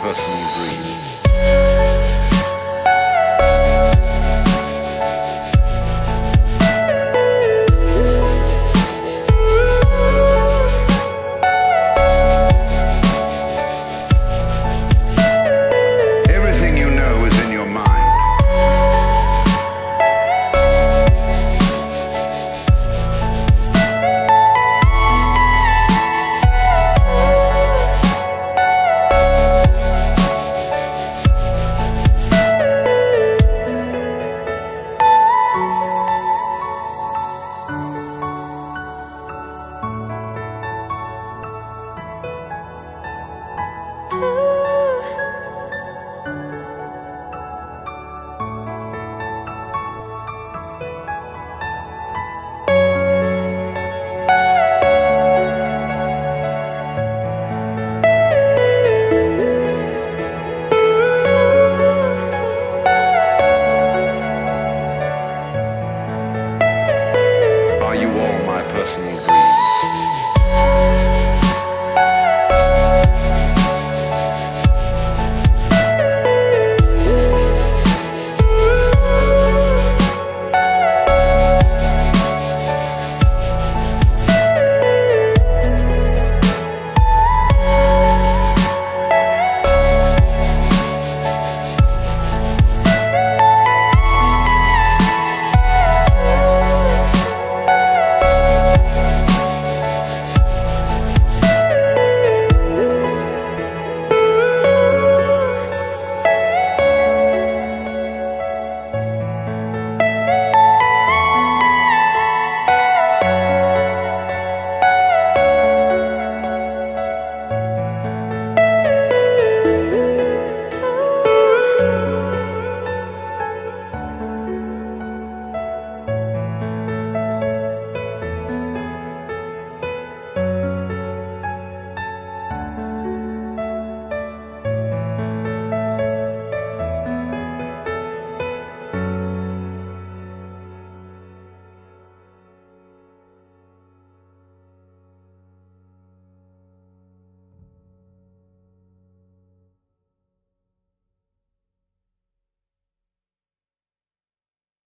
personal dream.